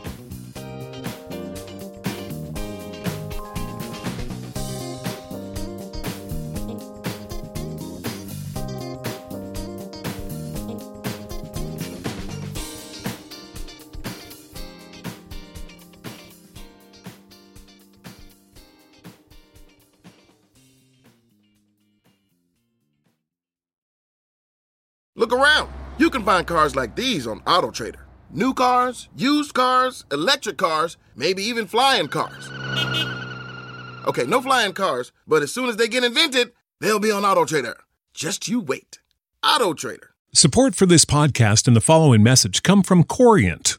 Can find cars like these on AutoTrader. New cars, used cars, electric cars, maybe even flying cars. Okay, no flying cars, but as soon as they get invented, they'll be on AutoTrader. Just you wait. AutoTrader. Support for this podcast and the following message come from Corient